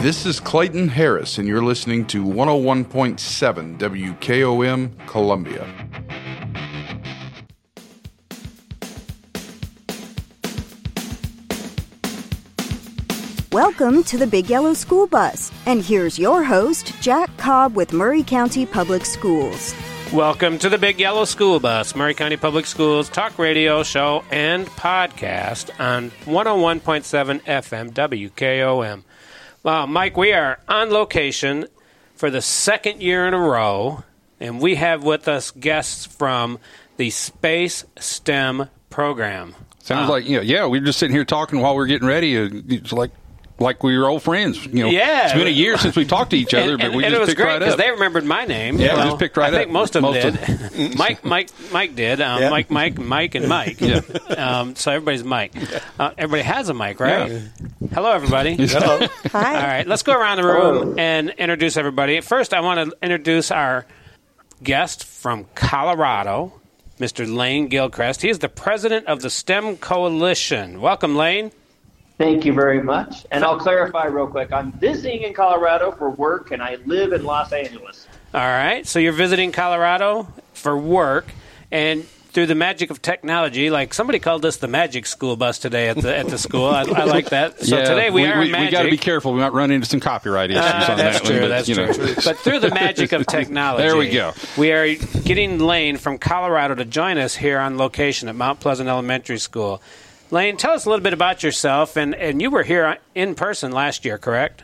This is Clayton Harris, and you're listening to 101.7 WKOM Columbia. Welcome to the Big Yellow School Bus, and here's your host, Jack Cobb with Maury County Public Schools. Welcome to the Big Yellow School Bus, Maury County Public Schools talk radio show and podcast on 101.7 FM WKOM. Well, Mike, we are on location for the second year in a row, and we have with us guests from the Space STEM program. Sounds like you know, yeah. We were just sitting here talking while we are getting ready. It's like like we were old friends. You know, Yeah. It's been a year since we talked to each other, and, but we and just it was picked great right because up. they remembered my name. Yeah, we just picked right I think up. most of them Most of did. Mike, Mike, Mike did. Um, Mike, Mike, Mike, and Mike. Yeah. Um, so everybody's Mike. Uh, everybody has a mic, right? Hello, everybody. Hello. Hi. All right, let's go around the room and introduce everybody. First, I want to introduce our guest from Colorado, Mr. Lane Gilchrist. He is the president of the STEM Coalition. Welcome, Lane. Thank you very much. And I'll clarify real quick. I'm visiting in Colorado for work, and I live in Los Angeles. All right, so you're visiting Colorado for work, and through the magic of technology, like somebody called us the magic school bus today at the at the school. I, I like that. So yeah, today we, are we, magic. got to be careful. We might run into some copyright issues Uh, on that's that true. one. But, that's you know. true. But through the magic of technology, There we go. We are getting Lane from Colorado to join us here on location at Mount Pleasant Elementary School. Lane, tell us a little bit about yourself, and, and you were here in person last year, correct?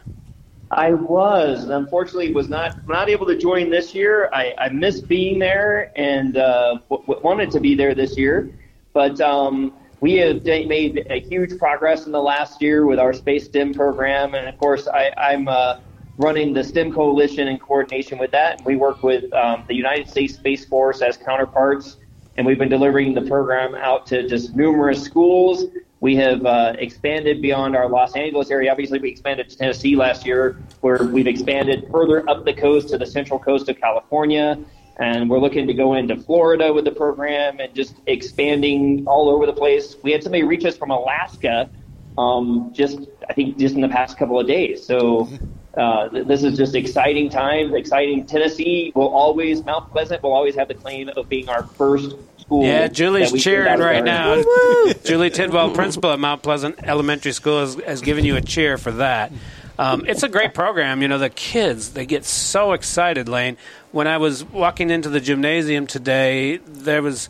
I was, unfortunately, was not not able to join this year. I, I missed being there and uh, w- wanted to be there this year, but um, we have made a huge progress in the last year with our Space STEM program, and of course, I, I'm uh, running the STEM Coalition in coordination with that. We work with um, the United States Space Force as counterparts, and we've been delivering the program out to just numerous schools. We have uh, expanded beyond our Los Angeles area. Obviously, we expanded to Tennessee last year, where we've expanded further up the coast to the central coast of California. And we're looking to go into Florida with the program and just expanding all over the place. We had somebody reach us from Alaska um, just, I think, just in the past couple of days. So uh, this is just exciting times, exciting. Tennessee will always, Mount Pleasant will always have the claim of being our first school. Yeah, Julie's cheering right now. Julie Tidwell, principal at Mount Pleasant Elementary School, has, has given you a cheer for that. Um, it's a great program. You know, the kids, they get so excited, Lane. When I was walking into the gymnasium today, there was.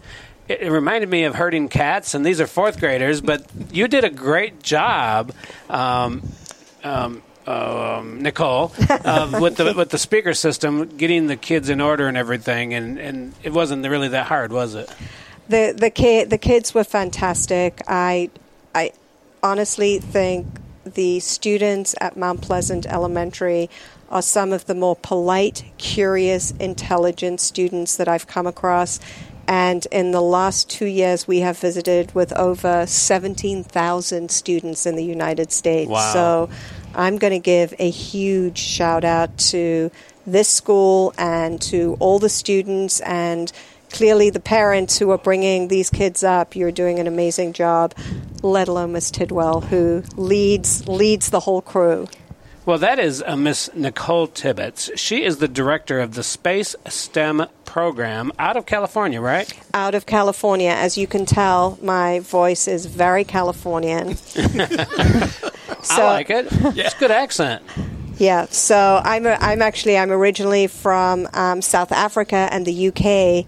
It it reminded me of herding cats, and these are fourth graders, but you did a great job. Um, um, um, Nicole, uh, with the with the speaker system, getting the kids in order and everything, and, and it wasn't really that hard, was it? the the kid the kids were fantastic. I I honestly think the students at Mount Pleasant Elementary are some of the more polite, curious, intelligent students that I've come across. And in the last two years, we have visited with over 17,000 students in the United States. Wow. So I'm going to give a huge shout out to this school and to all the students and clearly the parents who are bringing these kids up. You're doing an amazing job, let alone Miss Tidwell, who leads leads the whole crew. Well, that is uh, Miss Nicole Tibbetts. She is the director of the Space STEM program out of California, right? Out of California, as you can tell, my voice is very Californian. I like it. It's a good accent. Yeah, so I'm a, I'm actually I'm originally from um, South Africa and the UK,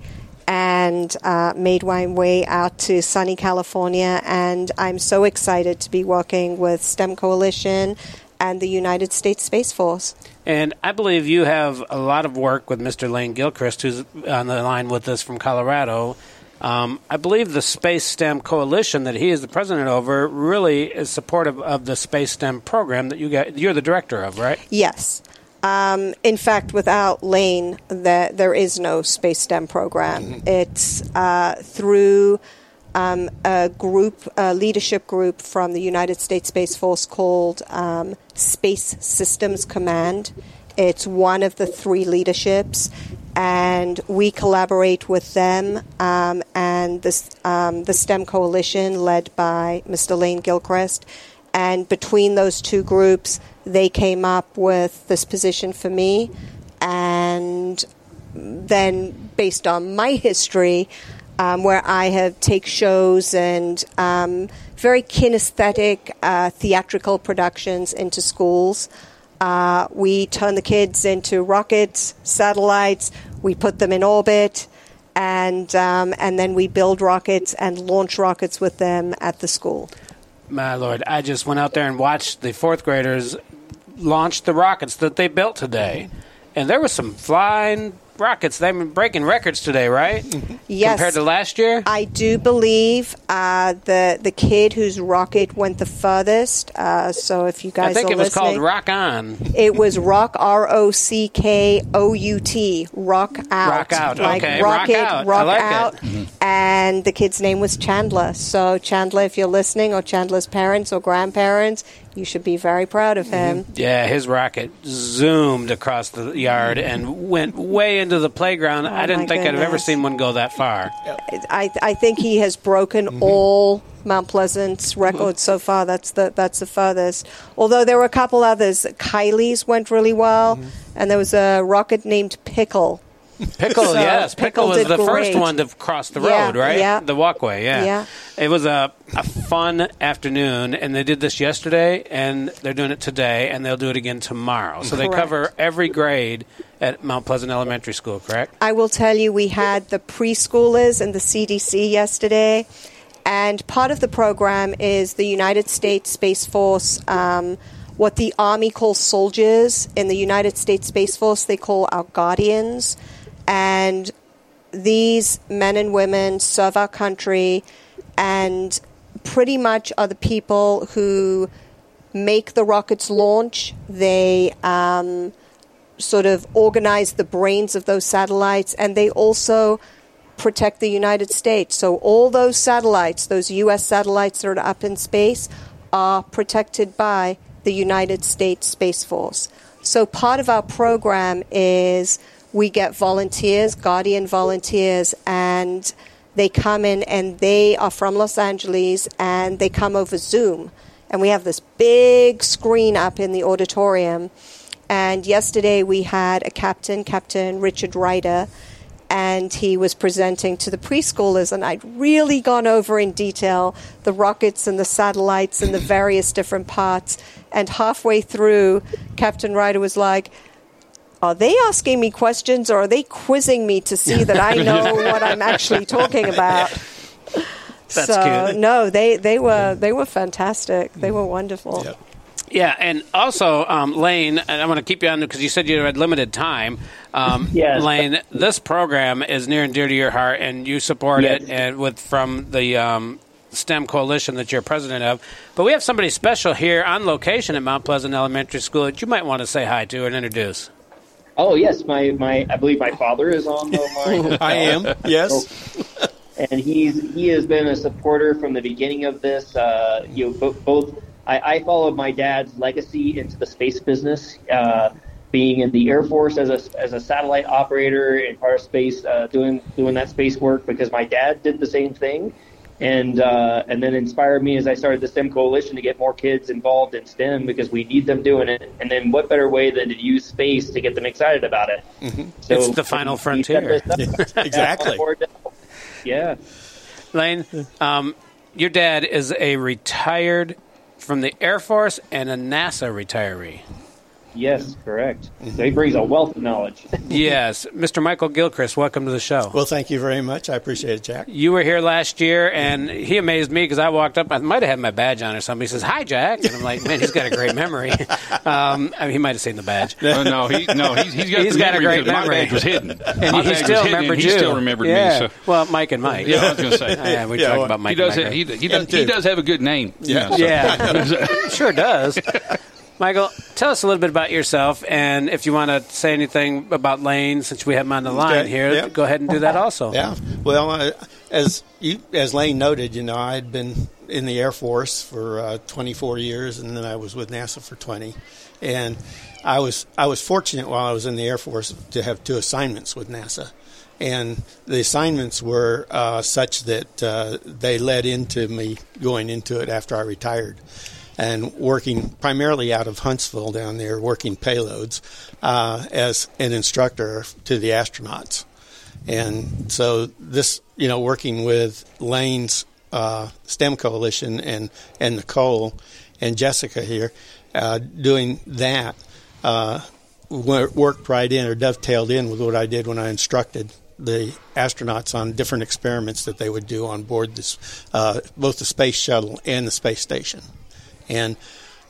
and uh, made my way out to sunny California, and I'm so excited to be working with STEM Coalition and the United States Space Force. And I believe you have a lot of work with Mr. Lane Gilchrist, who's on the line with us from Colorado. Um, I believe the Space STEM Coalition that he is the president over really is supportive of the Space STEM program that you got, you're the director of, right? Yes. Um, in fact, without Lane, there, there is no Space STEM program. It's uh, through um, a group, a leadership group from the United States Space Force called um, Space Systems Command. It's one of the three leaderships, and we collaborate with them um, and this, um, the STEM Coalition, led by Mr. Lane Gilchrist And between those two groups, they came up with this position for me. And then, based on my history, um, where I have take shows and um, very kinesthetic uh, theatrical productions into schools. Uh, we turn the kids into rockets, satellites. We put them in orbit, and um, and then we build rockets and launch rockets with them at the school. My lord, I just went out there and watched the fourth graders launch the rockets that they built today, and there was some flying rockets. They've been breaking records today, right? Yes. Compared to last year? I do believe uh, the the kid whose rocket went the furthest. Uh, so if you guys I think are it was called Rock On. It was rock R O C K O U T rock out Rock out, like okay, rock rocket out. I rock like it. out and the kid's name was Chandler so Chandler if you're listening or Chandler's parents or grandparents you should be very proud of him mm-hmm. Yeah, his rocket zoomed across the yard and went way into the playground. Oh I didn't Oh, think I'd ever seen one go that far. I, I think he has broken mm-hmm. all Mount Pleasant's records so far. That's the that's the furthest. Although there were a couple others. Kylie's went really well, mm-hmm. and there was a rocket named Pickle. Pickle, So, yes, Pickle, Pickle was did the first one to cross the Yeah, road, right? yeah. The walkway, yeah. Yeah. It was a, a fun afternoon, and they did this yesterday, and they're doing it today, and they'll do it again tomorrow. So they cover every grade at Mount Pleasant Elementary School, correct? I will tell you, we had the preschoolers and the CDC yesterday, and part of the program is the United States Space Force. Um, what the Army calls soldiers in the United States Space Force, they call our guardians, and these men and women serve our country and pretty much are the people who make the rockets launch. They um, sort of organize the brains of those satellites, and they also protect the United States. So all those satellites, those U.S. satellites that are up in space, are protected by the United States Space Force. So part of our program is we get volunteers, Guardian volunteers, and they come in and they are from Los Angeles and they come over Zoom. And we have this big screen up in the auditorium. And yesterday we had a captain, Captain Richard Ryder, and he was presenting to the preschoolers. And I'd really gone over in detail the rockets and the satellites and the various different parts. And halfway through, Captain Ryder was like, are they asking me questions or are they quizzing me to see that I know what I'm actually talking about? That's so cute. no, they, they were they were fantastic. They were wonderful. Yep. Yeah, and also, um, Lane, and I want to keep you on because you said you had limited time. Um, Yes. Lane, this program is near and dear to your heart, and you support Yes. it, and with from the um, STEM coalition that you're president of. But we have somebody special here on location at Mount Pleasant Elementary School that you might want to say hi to and introduce. Oh yes, my, my I believe my father is on the line. I am. Yes. and he's he has been a supporter from the beginning of this. Uh, you know, bo- both I, I followed my dad's legacy into the space business, uh, being in the Air Force as a as a satellite operator in part of space, uh, doing doing that space work because my dad did the same thing, and uh, and then inspired me as I started the STEM coalition to get more kids involved in STEM because we need them doing it. And then what better way than to use space to get them excited about it? So It's the final we frontier. this. Exactly. Yeah. Lane, um, your dad is a retired from the Air Force and a NASA retiree. Yes, correct. So he brings a wealth of knowledge. yes, Mr. Michael Gilchrist, welcome to the show. Well, thank you very much. I appreciate it, Jack. You were here last year, and he amazed me because I walked up. I might have had my badge on or something. He says, "Hi, Jack," and I'm like, "Man, he's got a great memory." Um, I mean, he might have seen the badge. Oh, no, he, no, he's, he's got, He's the got a great because My memory. badge was hidden. And My he badge still was hidden, and remembered he still remembered yeah. me. So. Well, Mike and Mike. Yeah, I was going to say. Yeah, we Yeah, talked well, about Mike. he does. and Have, he, he does. He does have a good name. Yeah. so- Yeah, sure does. Michael, tell us a little bit about yourself, and if you want to say anything about Lane, since we have him on the line Okay, here, yeah. go ahead and do that also. Yeah. Well, uh, as you, as Lane noted, you know, I had been in the Air Force for uh, 24 years, and then I was with NASA for 20. And I was I was fortunate while I was in the Air Force to have two assignments with NASA, and the assignments were uh, such that uh, they led into me going into it after I retired. And working primarily out of Huntsville down there, working payloads uh, as an instructor to the astronauts. And so this, you know, working with Lane's uh, STEM Coalition and and Nicole and Jessica here, uh, doing that uh, worked right in or dovetailed in with what I did when I instructed the astronauts on different experiments that they would do on board this, uh, both the space shuttle and the space station. And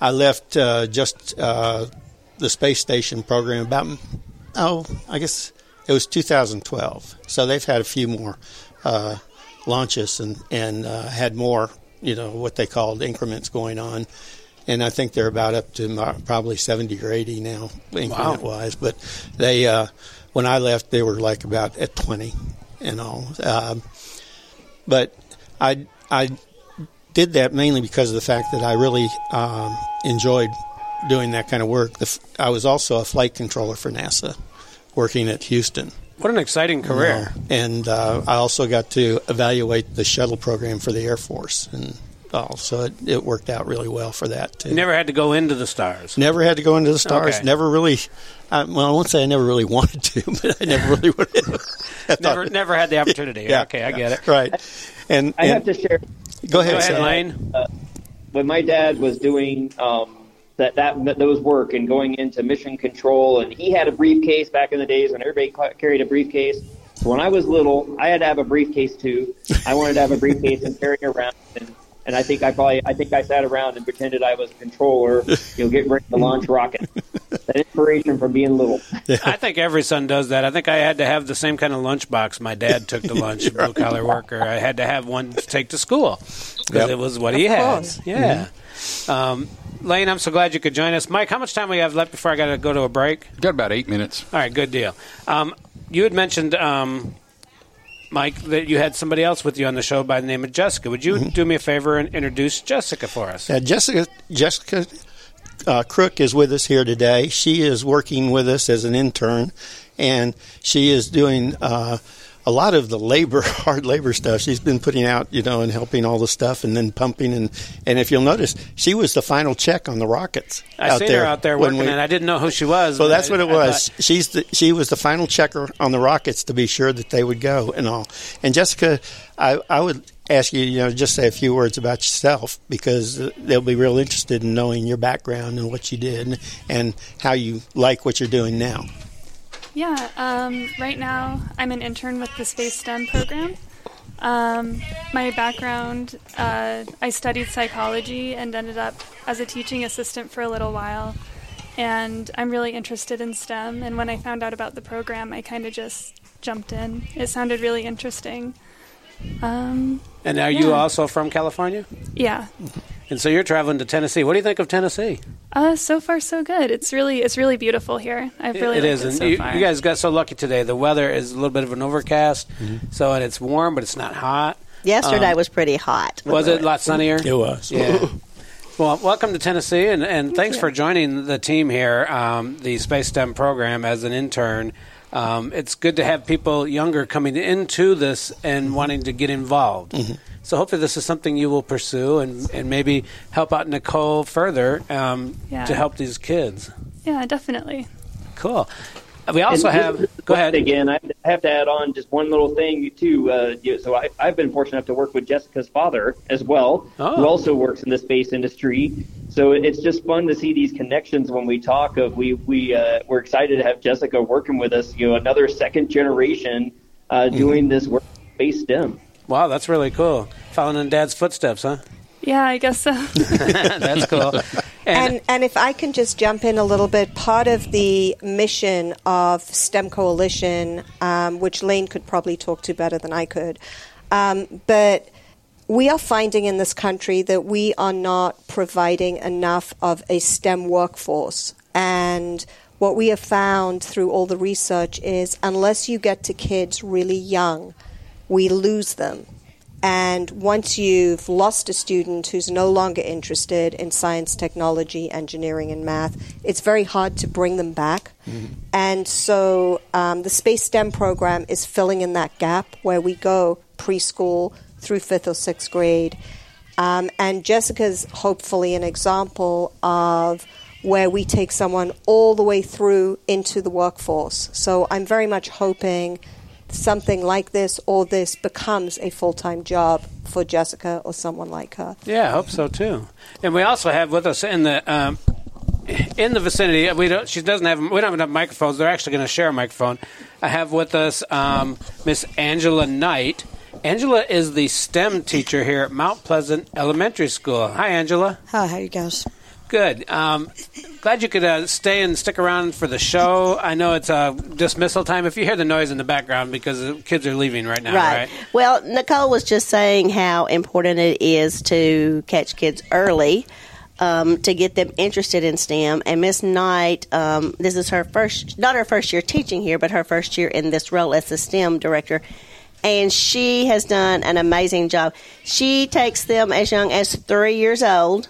I left uh, just uh, the space station program about, oh, I guess it was 2012. So they've had a few more uh, launches and, and uh, had more, you know, what they called increments going on. And I think they're about up to probably 70 or 80 now, increment wow. wise. But they, uh, when I left, they were like about at 20 and all. Um, but I, I did that mainly because of the fact that I really um, enjoyed doing that kind of work. The, I was also a flight controller for NASA, working at Houston. What an exciting career! and uh, I also got to evaluate the shuttle program for the Air Force, and all. So it, it worked out really well for that too. You never had to go into the stars. Never had to go into the stars. Okay. Never really. I, well, I won't say I never really wanted to, but I never really would. never, never had the opportunity. Yeah, okay, I get it. Right. And I and, have to share. Go ahead, go ahead Lane. Uh, when my dad was doing um, that, that those work and going into mission control, and he had a briefcase back in the days when everybody carried a briefcase. So when I was little, I had to have a briefcase too. I wanted to have a briefcase and carry it around. And and I think I probably I think I sat around and pretended I was a controller, you know, getting ready to launch rocket. That inspiration from being little. Yeah. I think every son does that. I think I had to have the same kind of lunchbox my dad took to lunch, blue collar worker. I had to have one to take to school because yep. it was what he had. Yeah. Mm-hmm. Um, Lane, I'm so glad you could join us. Mike, how much time we have left before I got to go to a break? Got about eight minutes. All right, good deal. Um, you had mentioned um, Mike, that you had somebody else with you on the show by the name of Jessica. Would you mm-hmm. do me a favor and introduce Jessica for us? Yeah, Jessica, Jessica uh, Crook is with us here today. She is working with us as an intern, and she is doing uh, a lot of the labor, hard labor stuff. She's been putting out, you know, and helping all the stuff, and then pumping. and And if you'll notice, she was the final check on the rockets. I out seen there her out there working, we, and I didn't know who she was. Well, that's I, what it was. She's the, she was the final checker on the rockets to be sure that they would go and all. And Jessica, I, I would ask you, you know, just say a few words about yourself because uh, they'll be real interested in knowing your background and what you did and how you like what you're doing now. Yeah, um, right now I'm an intern with the Space STEM program. Um, my background, uh, I studied psychology and ended up as a teaching assistant for a little while. And I'm really interested in STEM. And when I found out about the program, I kind of just jumped in. It sounded really interesting. Um, and are yeah. you also from California? Yeah. And so you're traveling to Tennessee. What do you think of Tennessee? Uh, so far so good. It's really it's really beautiful here. I've really it is. It and so you, far. you, guys got so lucky today. The weather is a little bit of an overcast, mm-hmm. so and it's warm, but it's not hot. Yesterday um, was pretty hot. Was it a lot sunnier? It was. Yeah. well, welcome to Tennessee, and, and thanks for joining the team here, um, the Space STEM program, as an intern. Um, it's good to have people younger coming into this and wanting to get involved. Mm-hmm. So hopefully this is something you will pursue and, and maybe help out Nicole further um, yeah. to help these kids. Yeah, definitely. Cool. We also have. Go ahead again. I have to add on just one little thing too. Uh, so I, have been fortunate enough to work with Jessica's father as well, oh. who also works in the space industry. So it's just fun to see these connections when we talk. Of we we uh, we're excited to have Jessica working with us. You know, another second generation uh, doing mm-hmm. this work space STEM. Wow, that's really cool. Following in Dad's footsteps, huh? Yeah, I guess so. that's cool. And, and, and if I can just jump in a little bit, part of the mission of STEM Coalition, um, which Lane could probably talk to better than I could, um, but we are finding in this country that we are not providing enough of a STEM workforce. And what we have found through all the research is unless you get to kids really young, we lose them. And once you've lost a student who's no longer interested in science, technology, engineering, and math, it's very hard to bring them back. Mm-hmm. And so um, the Space STEM program is filling in that gap where we go preschool through fifth or sixth grade Um, and Jessica's hopefully an example of where we take someone all the way through into the workforce. So I'm very much hoping something like this or this becomes a full time job for Jessica or someone like her. Yeah, I hope so too. And we also have with us in the um, in the vicinity. We don't. She doesn't have. We don't have enough microphones. They're actually going to share a microphone. I have with us um, Miss Angela Knight. Angela is the STEM teacher here at Mount Pleasant Elementary School. Hi, Angela. Hi, how you guys? Good. Um, glad you could uh, stay and stick around for the show. I know it's uh, dismissal time. If you hear the noise in the background, because the kids are leaving right now, right? right? Well, Nicole was just saying how important it is to catch kids early. Um, to get them interested in STEM. And Miss Knight, um, this is her first, not her first year teaching here, but her first year in this role as the STEM director. And she has done an amazing job. She takes them as young as three years old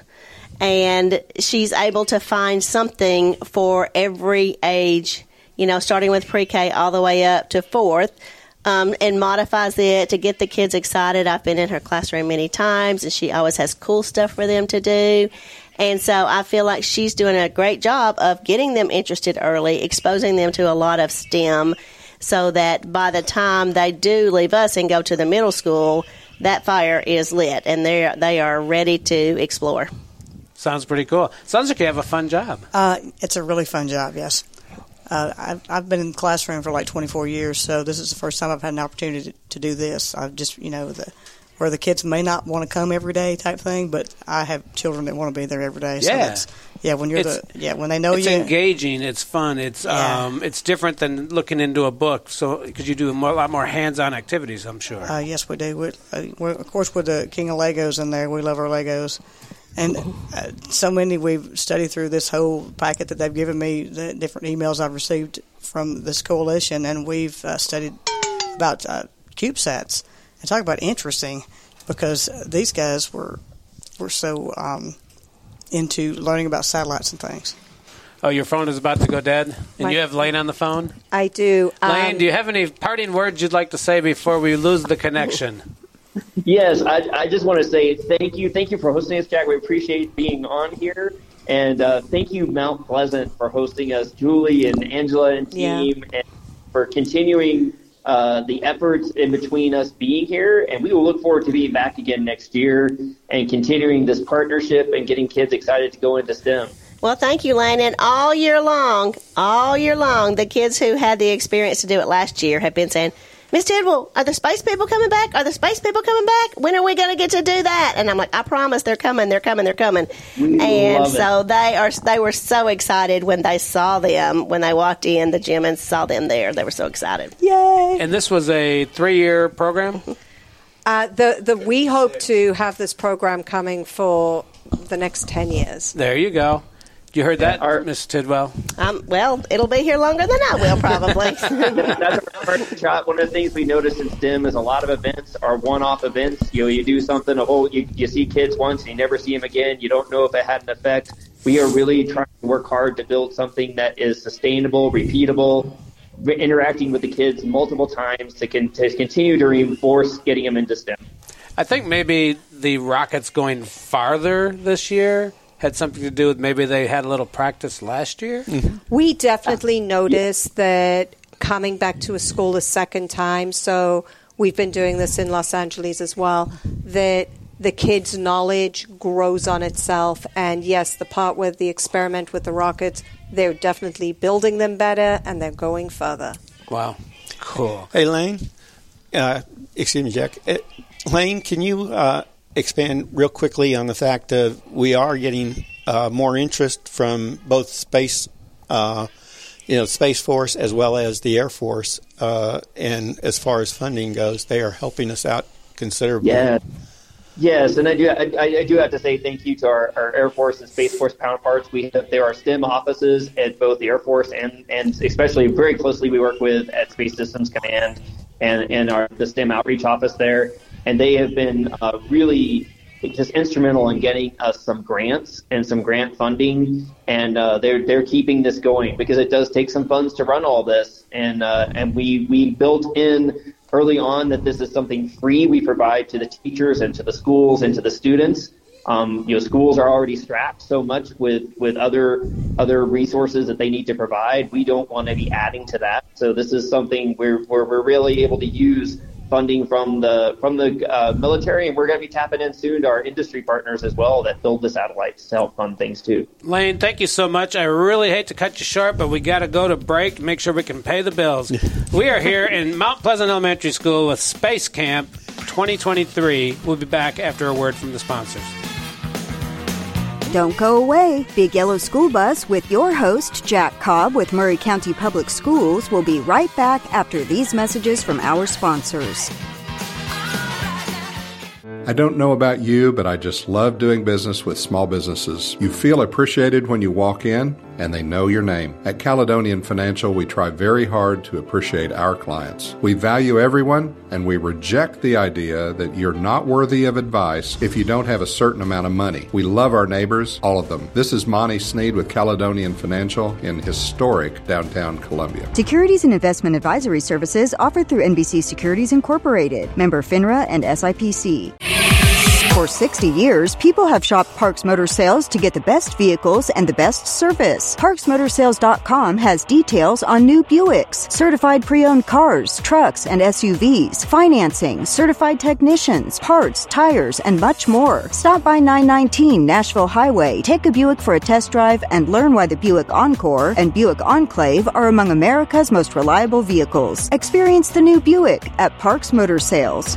and she's able to find something for every age, you know, starting with pre K all the way up to fourth. Um, and modifies it to get the kids excited. I've been in her classroom many times, and she always has cool stuff for them to do. And so I feel like she's doing a great job of getting them interested early, exposing them to a lot of STEM, so that by the time they do leave us and go to the middle school, that fire is lit and they they are ready to explore. Sounds pretty cool. Sounds like you have a fun job. Uh, it's a really fun job, yes. Uh, I've, I've been in the classroom for like 24 years, so this is the first time I've had an opportunity to, to do this. I've just, you know, the where the kids may not want to come every day type thing, but I have children that want to be there every day. So yeah, yeah. When you're it's, the yeah, when they know it's you, It's engaging. It's fun. It's yeah. um, it's different than looking into a book. So because you do a, more, a, lot more hands-on activities, I'm sure. Uh, yes, we do. We, uh, of course, with the King of Legos in there, we love our Legos. And uh, so many we've studied through this whole packet that they've given me, the different emails I've received from this coalition, and we've uh, studied about uh, CubeSats and talk about interesting because these guys were were so um, into learning about satellites and things. Oh, your phone is about to go dead, and My, you have Lane on the phone. I do. Lane, um, do you have any parting words you'd like to say before we lose the connection? Yes, I, I just want to say thank you. Thank you for hosting us, Jack. We appreciate being on here. And uh, thank you, Mount Pleasant, for hosting us, Julie and Angela and team, yeah. and for continuing uh, the efforts in between us being here. And we will look forward to being back again next year and continuing this partnership and getting kids excited to go into STEM. Well, thank you, Lane. And all year long, all year long, the kids who had the experience to do it last year have been saying, Miss Tidwell, are the space people coming back? Are the space people coming back? When are we going to get to do that? And I'm like, I promise they're coming, they're coming, they're coming. We and so they are, they were so excited when they saw them, when they walked in the gym and saw them there. They were so excited. Yay. And this was a three year program? Uh, the, the, we hope to have this program coming for the next 10 years. There you go. You heard that, our, Miss Tidwell? Um, well, it'll be here longer than I will, probably. That's our first shot. One of the things we noticed in STEM is a lot of events are one-off events. You know, you do something, oh, you, you see kids once, and you never see them again. You don't know if it had an effect. We are really trying to work hard to build something that is sustainable, repeatable, interacting with the kids multiple times to, con- to continue to reinforce getting them into STEM. I think maybe the Rockets going farther this year had something to do with maybe they had a little practice last year? Mm-hmm. We definitely noticed that coming back to a school a second time, so we've been doing this in Los Angeles as well, that the kids' knowledge grows on itself. And yes, the part with the experiment with the rockets, they're definitely building them better and they're going further. Wow. Cool. Hey, Lane. Uh, excuse me, Jack. Uh, Lane, can you uh, expand real quickly on the fact that we are getting uh, more interest from both space, uh, you know, Space Force as well as the Air Force. Uh, and as far as funding goes, they are helping us out considerably. Yeah. Yes, and I do. I, I, do have to say thank you to our, our Air Force and Space Force counterparts. We have, there are STEM offices at both the Air Force and and especially very closely we work with at Space Systems Command and and our the STEM outreach office there and they have been uh, really just instrumental in getting us some grants and some grant funding, and uh, they're they're keeping this going because it does take some funds to run all this, and uh, and we we built in early on that this is something free we provide to the teachers and to the schools and to the students. Um, you know, schools are already strapped so much with, with other other resources that they need to provide. We don't want to be adding to that. So this is something where, where we're really able to use funding from the from the uh, military, and we're going to be tapping in soon to our industry partners as well that build the satellites to help fund things too. Lane, thank you so much. I really hate to cut you short, but we got to go to break make sure we can pay the bills. we are here in Mount Pleasant Elementary School with Space Camp 2023. We'll be back after a word from the sponsors. Don't go away. Big Yellow School Bus with your host, Jack Cobb with Maury County Public Schools, will be right back after these messages from our sponsors. I don't know about you, but I just love doing business with small businesses. You feel appreciated when you walk in, and they know your name. At Caledonian Financial, we try very hard to appreciate our clients. We value everyone, and we reject the idea that you're not worthy of advice if you don't have a certain amount of money. We love our neighbors, all of them. This is Monty Sneed with Caledonian Financial in historic downtown Columbia. Securities and investment advisory services offered through NBC Securities Incorporated, member FINRA and SIPC. For 60 years, people have shopped Parks Motor Sales to get the best vehicles and the best service. ParksMotorsales.com has details on new Buicks, certified pre-owned cars, trucks, and SUVs, financing, certified technicians, parts, tires, and much more. Stop by 919 Nashville Highway, take a Buick for a test drive, and learn why the Buick Encore and Buick Enclave are among America's most reliable vehicles. Experience the new Buick at Parks Motor Sales.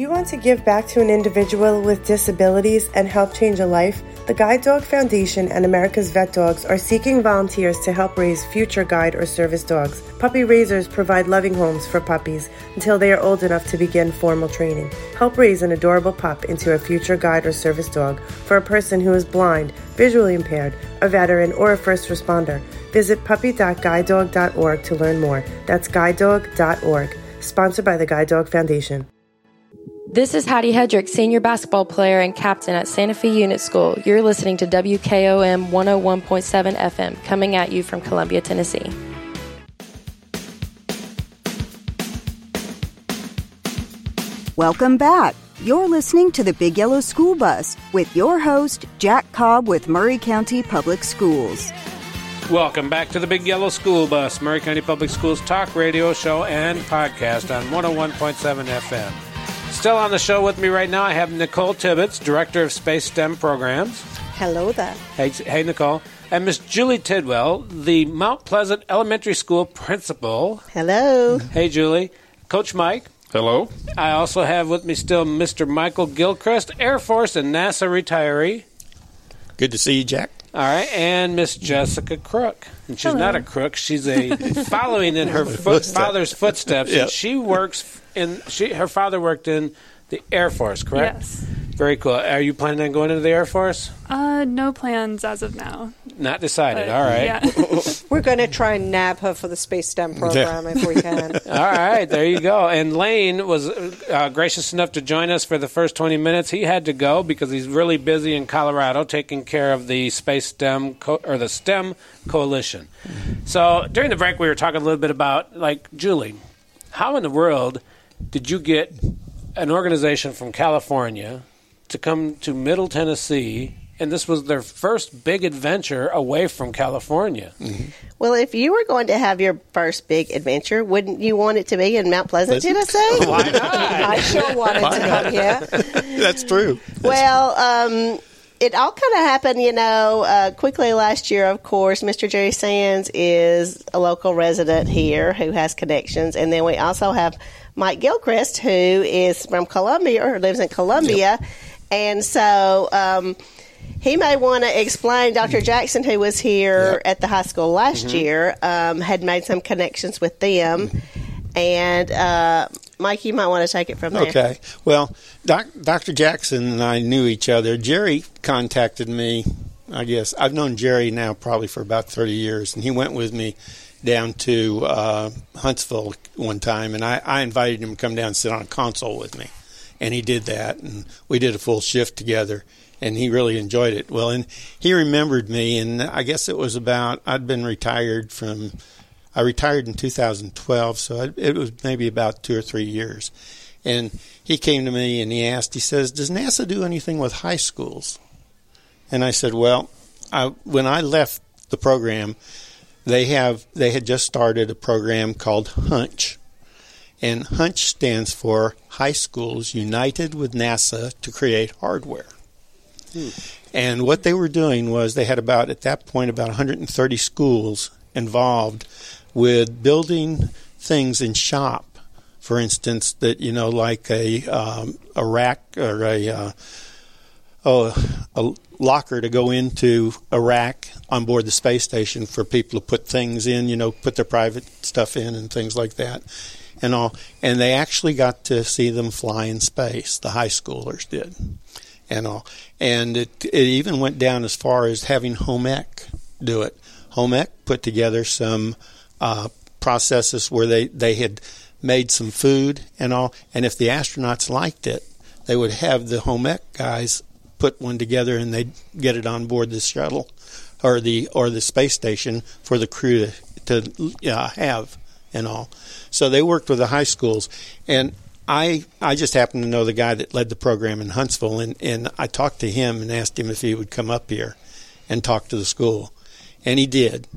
Do you want to give back to an individual with disabilities and help change a life? The Guide Dog Foundation and America's Vet Dogs are seeking volunteers to help raise future guide or service dogs. Puppy raisers provide loving homes for puppies until they are old enough to begin formal training. Help raise an adorable pup into a future guide or service dog for a person who is blind, visually impaired, a veteran, or a first responder. Visit puppy.guidedog.org to learn more. That's guidedog.org. Sponsored by the Guide Dog Foundation. This is Hattie Hedrick, senior basketball player and captain at Santa Fe Unit School. You're listening to WKOM 101.7 FM, coming at you from Columbia, Tennessee. Welcome back. You're listening to the Big Yellow School Bus with your host, Jack Cobb with Maury County Public Schools. Welcome back to the Big Yellow School Bus, Maury County Public Schools talk radio show and podcast on 101.7 FM. Still on the show with me right now, I have Nicole Tibbetts, Director of Space STEM Programs. Hello there. Hey, hey Nicole. And Miss Julie Tidwell, the Mount Pleasant Elementary School Principal. Hello. Hey, Julie. Coach Mike. Hello. I also have with me still Mr. Michael Gilchrist, Air Force and NASA retiree. Good to see you, Jack. All right, and Miss Jessica Crook. And she's Hello. not a crook; she's a following in her foot, father's footsteps. Yep. And she works in. She her father worked in the Air Force, correct? Yes. Very cool. Are you planning on going into the Air Force? Uh, no plans as of now. Not decided. But, All right. yeah. We're going to try and nab her for the Space STEM program if we can. All right, there you go. And Lane was uh, gracious enough to join us for the first 20 minutes. He had to go because he's really busy in Colorado taking care of the Space STEM co- or the STEM Coalition. So during the break, we were talking a little bit about like Julie. How in the world did you get an organization from California to come to Middle Tennessee? And this was their first big adventure away from California. Well, if you were going to have your first big adventure, wouldn't you want it to be in Mount Pleasant, Pleasant? Tennessee? Why not? I sure wanted Why to not? come here. That's true. Well, um, it all kind of happened, you know, uh, quickly last year, of course. Mr. Jerry Sands is a local resident here who has connections. And then we also have Mike Gilchrist, who is from Columbia or lives in Columbia. And so um, he may want to explain. Dr. Jackson, who was here at the high school last Mm-hmm. year, um, had made some connections with them. And uh, Mike, you might want to take it from there. Okay. Well, doc, Dr. Jackson and I knew each other. Jerry contacted me. I guess I've known Jerry now probably for about 30 years, and he went with me down to uh, Huntsville one time, and I, I invited him to come down and sit on a console with me, and he did that, and we did a full shift together, and he really enjoyed it. Well, and he remembered me, and I guess it was about I'd been retired from. I retired in 2012, so I, it was maybe about two or three years. And he came to me and he asked, he says, Does NASA do anything with high schools? And I said, Well, I, when I left the program, they have they had just started a program called Hunch. And Hunch stands for High Schools United with NASA to Create Hardware. And what they were doing was they had about, at that point, about 130 schools involved with building things in shop. For instance, that, you know, like a, um, a rack or a, uh, oh, a locker to go into a rack on board the space station for people to put things in, you know, put their private stuff in and things like that and all. And they actually got to see them fly in space, the high schoolers did and all. And it, it even went down as far as having home ec do it. Home ec put together some uh, processes where they, they had made some food and all. And if the astronauts liked it, they would have the home ec guys put one together and they'd get it on board the shuttle or the or the space station for the crew to, to uh, have and all. So they worked with the high schools, and I I just happened to know the guy that led the program in Huntsville, and and I talked to him and asked him if he would come up here and talk to the school, and he did.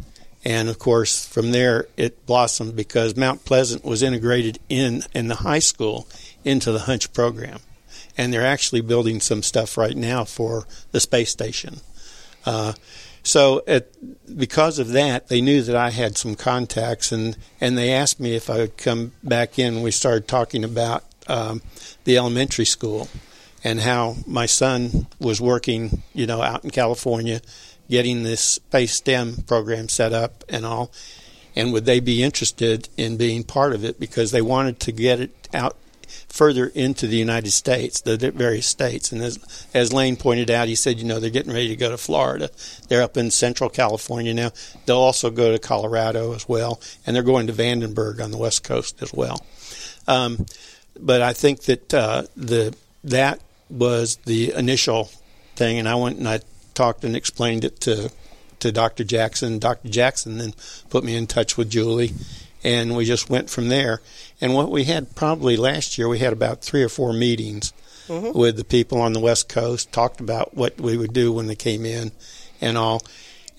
And of course, from there it blossomed because Mount Pleasant was integrated in in the high school into the Hunch program, and they're actually building some stuff right now for the space station. Uh, so, at, because of that, they knew that I had some contacts, and, and they asked me if I would come back in. We started talking about um, the elementary school and how my son was working, you know, out in California, getting this space STEM program set up and all. And would they be interested in being part of it because they wanted to get it out further into the United States, the various states. And as, as Lane pointed out, he said, you know, they're getting ready to go to Florida. They're up in central California now. They'll also go to Colorado as well, and they're going to Vandenberg on the west coast as well. Um, but I think that uh, the that was the initial thing, and I went and I talked and explained it to to Dr. Jackson. Dr. Jackson then put me in touch with Julie, and we just went from there. And what we had probably last year, we had about three or four meetings Mhm. with the people on the West Coast, talked about what we would do when they came in and all.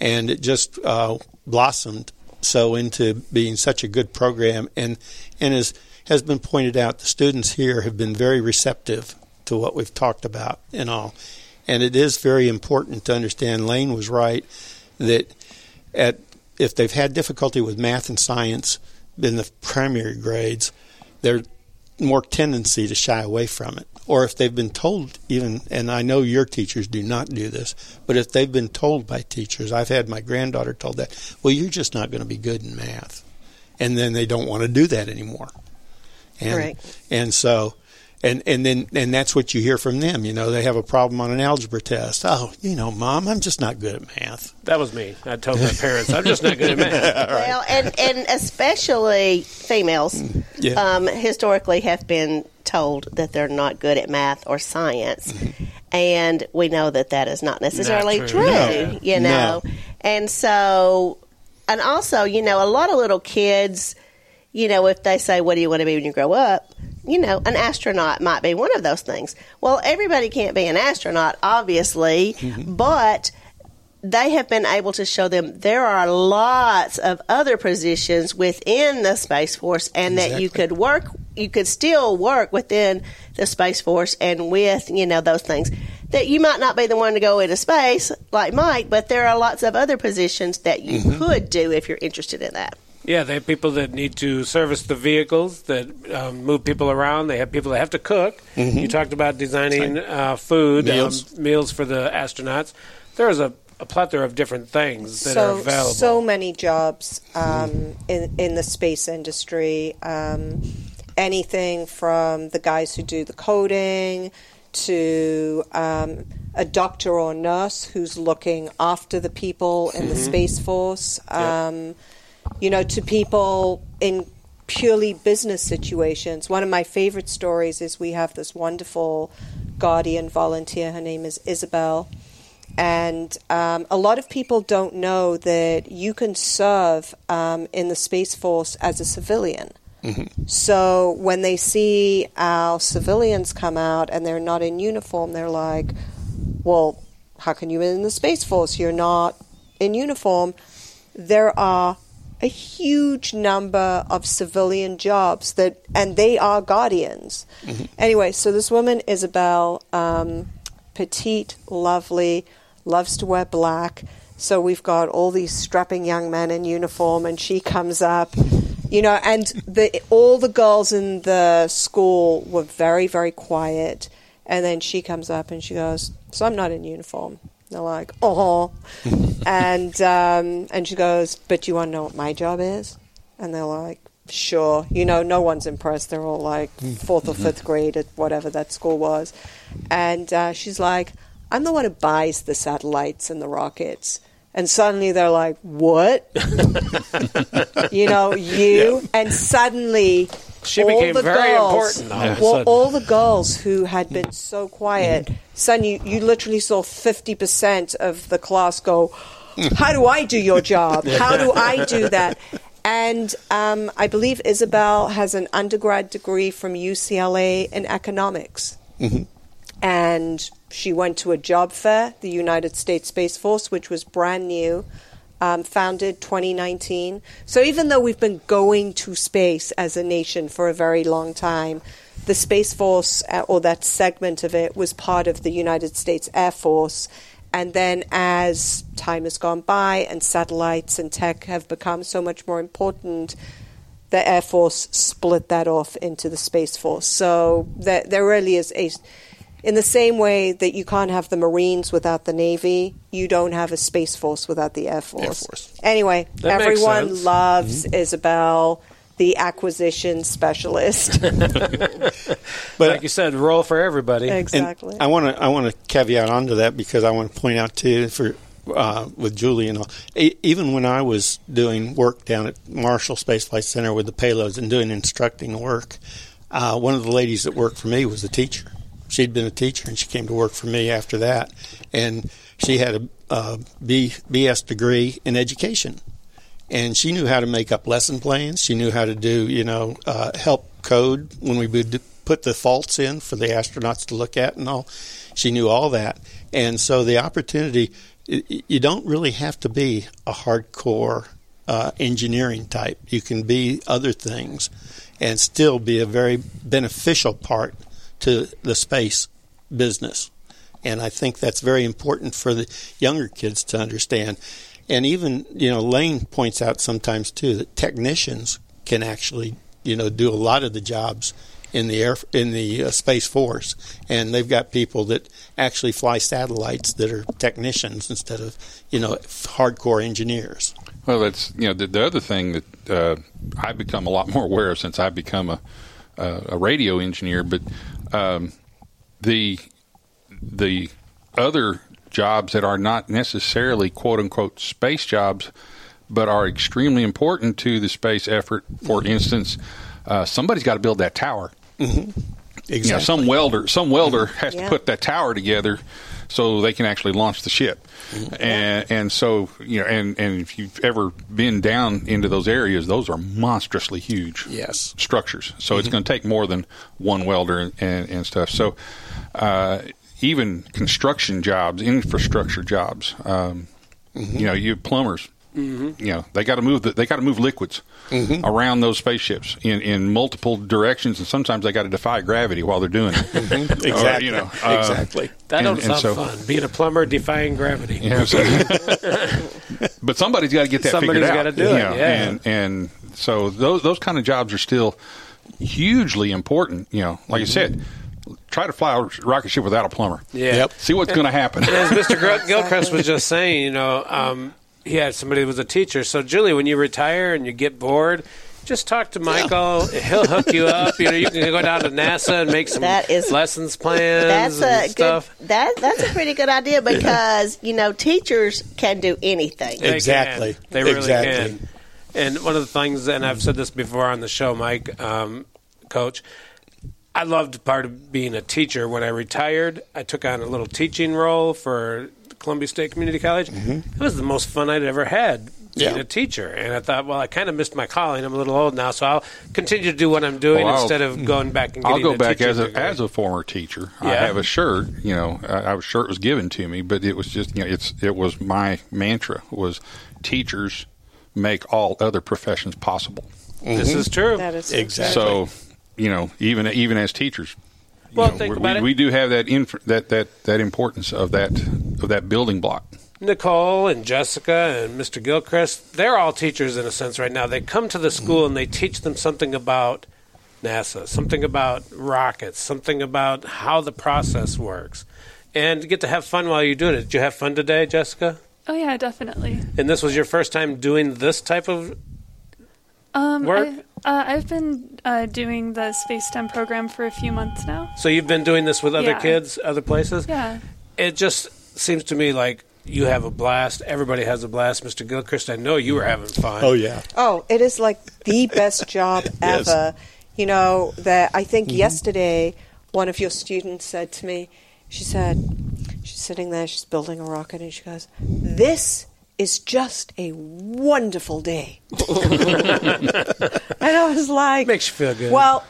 And it just uh, blossomed so into being such a good program. And, and as has been pointed out, the students here have been very receptive to what we've talked about and all. And it is very important to understand, Lane was right, that at if they've had difficulty with math and science in the primary grades, there's more tendency to shy away from it. Or if they've been told, even, and I know your teachers do not do this, but if they've been told by teachers, I've had my granddaughter told that, well, you're just not going to be good in math. And then they don't want to do that anymore. And, Correct. and so, and and then and that's what you hear from them. You know, they have a problem on an algebra test. Oh, you know, mom, I'm just not good at math. That was me. I told my parents, I'm just not good at math. Well, and, and especially females Yeah. um, historically have been told that they're not good at math or science. And we know that that is not necessarily Not true, true. No. you know. No. And so, and also, you know, a lot of little kids, you know, if they say, What do you want to be when you grow up? You know, an astronaut might be one of those things. Well, everybody can't be an astronaut, obviously, mm-hmm. but they have been able to show them there are lots of other positions within the Space Force and that you could work, you could still work within the Space Force and with, you know, those things. That you might not be the one to go into space like Mike, but there are lots of other positions that you mm-hmm. could do if you're interested in that. Yeah, they have people that need to service the vehicles that um, move people around. They have people that have to cook. Mhm. You talked about designing uh, food Meals. Um, meals for the astronauts. There's a, a plethora of different things that are so available. so many jobs um, in in the space industry. Um, anything from the guys who do the coding to um, a doctor or nurse who's looking after the people in the Mhm. space force. Yeah. You know, to people in purely business situations. One of my favorite stories is we have this wonderful guardian volunteer. Her name is Isabel. And um, a lot of people don't know that you can serve um, in the Space Force as a civilian. So when they see our civilians come out and they're not in uniform, they're like, well, how can you be in the Space Force? You're not in uniform. There are a huge number of civilian jobs that, and they are guardians. Anyway, so this woman, Isabel, um, petite, lovely, loves to wear black. So we've got all these strapping young men in uniform, and she comes up, you know, and the all the girls in the school were very, very quiet. And then she comes up and she goes, "So I'm not in uniform." They're like, "Oh," and um, and she goes, "But you want to know what my job is?" And they're like, "Sure." You know, no one's impressed. They're all like fourth or fifth grade at whatever that school was, and uh, she's like, "I'm the one who buys the satellites and the rockets." And suddenly they're like, "What?" you know, you, and suddenly She all became the very girls, important all well, sudden. all the girls who had been so quiet, suddenly you, you literally saw fifty percent of the class go, "How do I do your job? How do I do that?" And um, I believe Isabel has an undergrad degree from UCLA in economics and she went to a job fair, the United States Space Force, which was brand new, um, founded 2019. So even though we've been going to space as a nation for a very long time, the Space Force, uh, or that segment of it, was part of the United States Air Force. And then as time has gone by and satellites and tech have become so much more important, the Air Force split that off into the Space Force. So there, there really is a. In the same way that you can't have the Marines without the Navy, you don't have a Space Force without the Air Force. Anyway, That makes everyone sense. loves Isabel, the acquisition specialist. But like you said, roll for everybody. Exactly. And I want to I want to caveat onto that because I want to point out too for uh, with Julie and all. E- even when I was doing work down at Marshall Space Flight Center with the payloads and doing instructing work, uh, one of the ladies that worked for me was a teacher. She'd been a teacher and she came to work for me after that, and she had a, a B, BS degree in education and she knew how to make up lesson plans. She knew how to do, you know, uh, help code when we would put the faults in for the astronauts to look at and all. She knew all that, and so the opportunity. You don't really have to be a hardcore uh, engineering type. You can be other things, and still be a very beneficial part to the space business. And I think that's very important for the younger kids to understand. And even, you know, Lane points out sometimes too that technicians can actually, you know, do a lot of the jobs in the air in the uh, space force, and they've got people that actually fly satellites that are technicians instead of, you know, hardcore engineers. Well, that's you know the, the other thing that uh, I've become a lot more aware of since I've become a a, a radio engineer. But um, the the other jobs that are not necessarily quote unquote space jobs, but are extremely important to the space effort. For instance, uh, somebody's got to build that tower. Mm-hmm. You know, Exactly. some welder, some welder has Yeah. to put that tower together so they can actually launch the ship. And and so you know, and and if you've ever been down into those areas, those are monstrously huge. Yes. structures. So it's Mhm. going to take more than one welder and, and, and stuff. So uh, even construction jobs, infrastructure jobs, um, you know, you have plumbers. Mhm. You know, they got to move. The, they got to move liquids Mhm. around those spaceships in, in multiple directions, and sometimes they got to defy gravity while they're doing it. Mhm. Or, Exactly. you know, uh, Exactly. That and- don't and sound so- fun. Being a plumber, defying gravity. Yeah, so- but somebody's got to get that Somebody's figured out. Somebody's gotta do you it, know, yeah. And and so those those kind of jobs are still hugely important. You know, like I said, try to fly a rocket ship without a plumber. Yeah. See what's going to happen. And as Mr. Gil- Gilchrist was just saying, you know, um, he had somebody who was a teacher. So, Julie, when you retire and you get bored, just talk to Michael. He'll hook you up. You know, you can go down to NASA and make some That is- lessons plans That's and a good. stuff. That that's a pretty good idea because you know teachers can do anything. They Exactly. can. They really Exactly. can. And one of the things, and I've said this before on the show, Mike, um, Coach, I loved part of being a teacher. When I retired, I took on a little teaching role for Columbia State Community College. Mm-hmm. It was the most fun I'd ever had being Yeah. a teacher. And I thought, well, I kind of missed my calling. I'm a little old now, so I'll continue to do what I'm doing Well, instead of going back and I'll go a back as a degree. as a former teacher. I have a shirt. You know, I, I was shirt was given to me, but it was just you know, it's it was my mantra was teachers make all other professions possible. This is mm-hmm. true. That is Exactly. So, you know, even even as teachers, you Well, know, think we, about we, it. we do have that inf- that that that importance of that of that building block. Nicole and Jessica and Mr. Gilchrist, they're all teachers in a sense right now. They come to the school and they teach them something about NASA, something about rockets, something about how the process works. And get to have fun while you're doing it. Did you have fun today, Jessica? Oh yeah, definitely. And this was your first time doing this type of Um, Work? I, uh, I've been uh, doing the Space STEM program for a few months now. So you've been doing this with other Yeah. kids, other places? Yeah. It just seems to me like you have a blast. Everybody has a blast. Mr. Gilchrist, I know you were having fun. Oh yeah. Oh, it is like the best job Yes. ever. You know, that I think Mm-hmm. yesterday one of your students said to me, she said, she's sitting there, she's building a rocket, and she goes, This is just a wonderful day. and I was like, Makes you feel good. Well,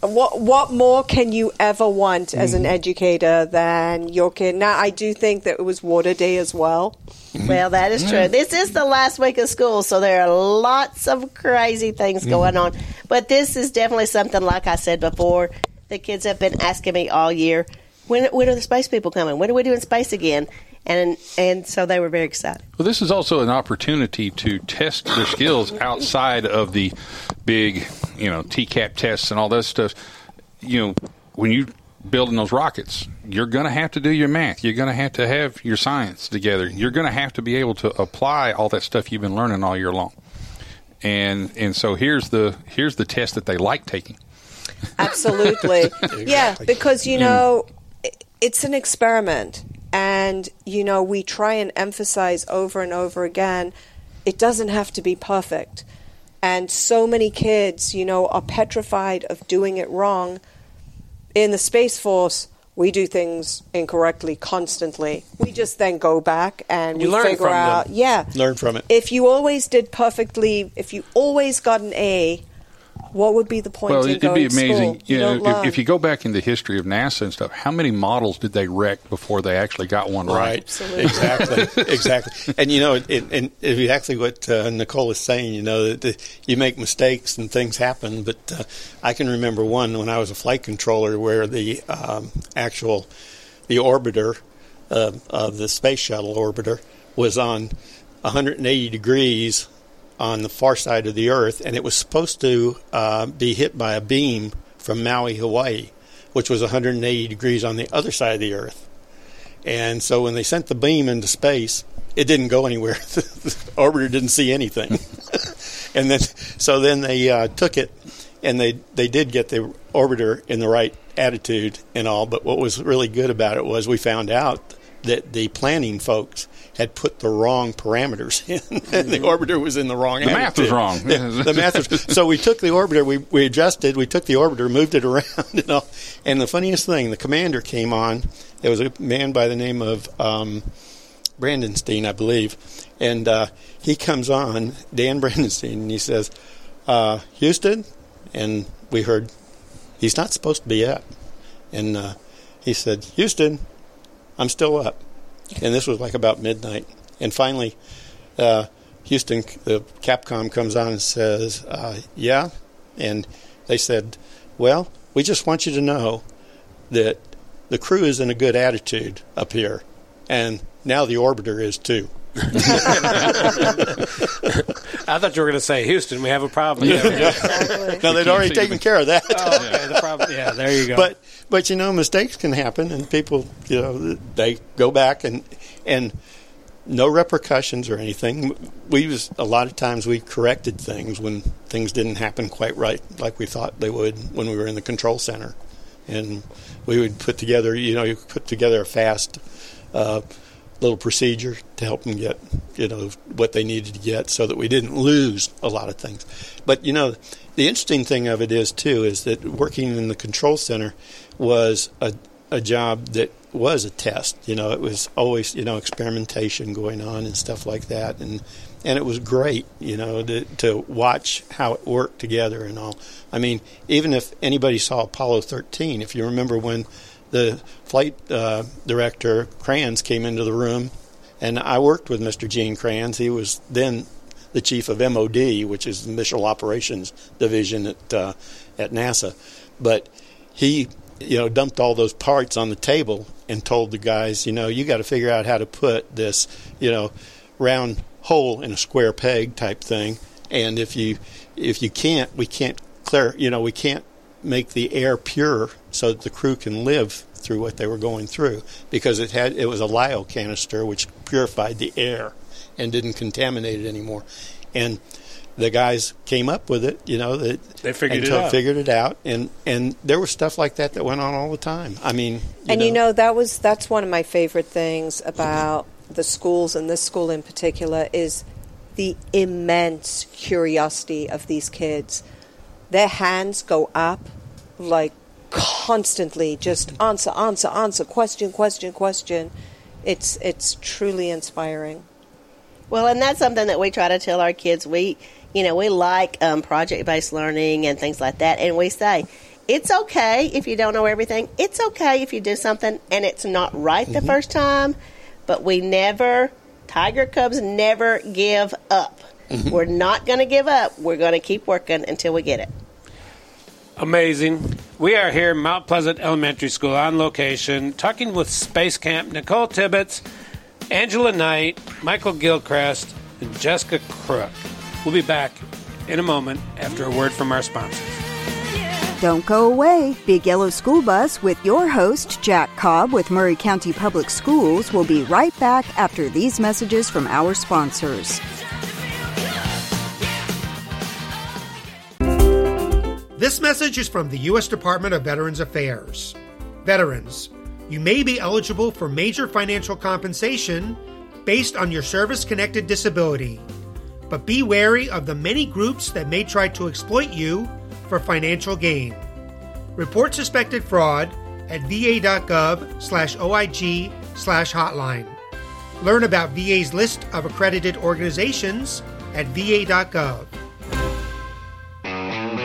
what what more can you ever want as Mm-hmm. an mm. educator than your kid? Now, I do think that it was water day as well. Mm-hmm. Well, that is true. Mm. This is the last week of school, so there are lots of crazy things mm-hmm. going on. But this is definitely something, like I said before, the kids have been asking me all year. When, when are the space people coming? When are we doing space again? And and so they were very excited. Well, this is also an opportunity to test their skills outside of the big, you know, TCAP tests and all that stuff. You know, when you building those rockets, you're going to have to do your math. You're going to have to have your science together. You're going to have to be able to apply all that stuff you've been learning all year long. And and so here's the here's the test that they like taking. Absolutely. Yeah, because, you know, it's an experiment. And, you know, we try and emphasize over and over again it doesn't have to be perfect. And so many kids, you know, are petrified of doing it wrong. In the Space Force, we do things incorrectly constantly. We just then go back and You we figure from them. out, yeah. Learn from it. If you always did perfectly, if you always got an A, what would be the point well, in it'd going be amazing. school? You, know, don't if, if you go back in the history of NASA and stuff, how many models did they wreck before they actually got one right? Right. Exactly. exactly. And you know, it, it, and exactly what uh, Nicole is saying. You know, that the, you make mistakes and things happen. But uh, I can remember one when I was a flight controller where the um, actual the orbiter uh, of the space shuttle orbiter was on 180 degrees on the far side of the Earth, and it was supposed to uh, be hit by a beam from Maui, Hawaii, which was 180 degrees on the other side of the Earth. And so when they sent the beam into space, it didn't go anywhere. the orbiter didn't see anything. and then, so then they uh, took it, and they they did get the orbiter in the right attitude and all, but what was really good about it was we found out that the planning folks had put the wrong parameters in, and the orbiter was in the wrong. The math was wrong. Yeah, the math was. So we took the orbiter, we, we adjusted, we took the orbiter, moved it around, you know. And the funniest thing, the commander came on. There was a man by the name of um, Brandenstein, I believe, and uh, he comes on, Dan Brandenstein, and he says, uh, "Houston," and we heard he's not supposed to be up, and uh, he said, "Houston." I'm still up. And this was like about midnight. And finally, uh, Houston, the Capcom comes on and says, uh, Yeah. And they said, Well, we just want you to know that the crew is in a good attitude up here. And now the orbiter is too. I thought you were going to say, Houston, we have a problem. Yeah, yeah. No, they'd already taken care of that. Oh, okay. The problem, yeah, there you go. But but you know mistakes can happen, and people you know they go back and and no repercussions or anything. We was a lot of times we corrected things when things didn't happen quite right, like we thought they would when we were in the control center, and we would put together you know you put together a fast. Uh, little procedure to help them get you know what they needed to get so that we didn't lose a lot of things but you know the interesting thing of it is too is that working in the control center was a, a job that was a test you know it was always you know experimentation going on and stuff like that and and it was great you know to, to watch how it worked together and all i mean even if anybody saw apollo 13 if you remember when the flight uh, director Kranz came into the room, and I worked with Mr. Gene Kranz. He was then the chief of MOD, which is the Missile Operations Division at uh, at NASA. But he, you know, dumped all those parts on the table and told the guys, you know, you got to figure out how to put this, you know, round hole in a square peg type thing. And if you if you can't, we can't clear, you know, we can't make the air pure so that the crew can live through what they were going through because it had it was a lyo canister which purified the air and didn't contaminate it anymore. And the guys came up with it you know that they figured and it out. figured it out. And and there was stuff like that that went on all the time. I mean you and know, you know that was that's one of my favorite things about the schools and this school in particular is the immense curiosity of these kids. Their hands go up like constantly just answer answer answer question question question. It's it's truly inspiring Well, and that's something that we try to tell our kids. We, you know, we like um, project based learning and things like that. And we say, it's okay if you don't know everything. It's okay if you do something and it's not right the Mm-hmm. first time. But we never, Tiger Cubs never give up. Mm-hmm. We're not going to give up. We're going to keep working until we get it. Amazing. We are here Mount Pleasant Elementary School on location, talking with Space Camp Nicole Tibbetts, Angela Knight, Michael Gilchrist, and Jessica Crook. We'll be back in a moment after a word from our sponsors. Don't go away. Big Yellow School Bus with your host, Jack Cobb with Maury County Public Schools, will be right back after these messages from our sponsors. This message is from the U.S. Department of Veterans Affairs. Veterans, you may be eligible for major financial compensation based on your service connected disability, but be wary of the many groups that may try to exploit you for financial gain. Report suspected fraud at va.gov slash OIG slash hotline. Learn about VA's list of accredited organizations at va.gov.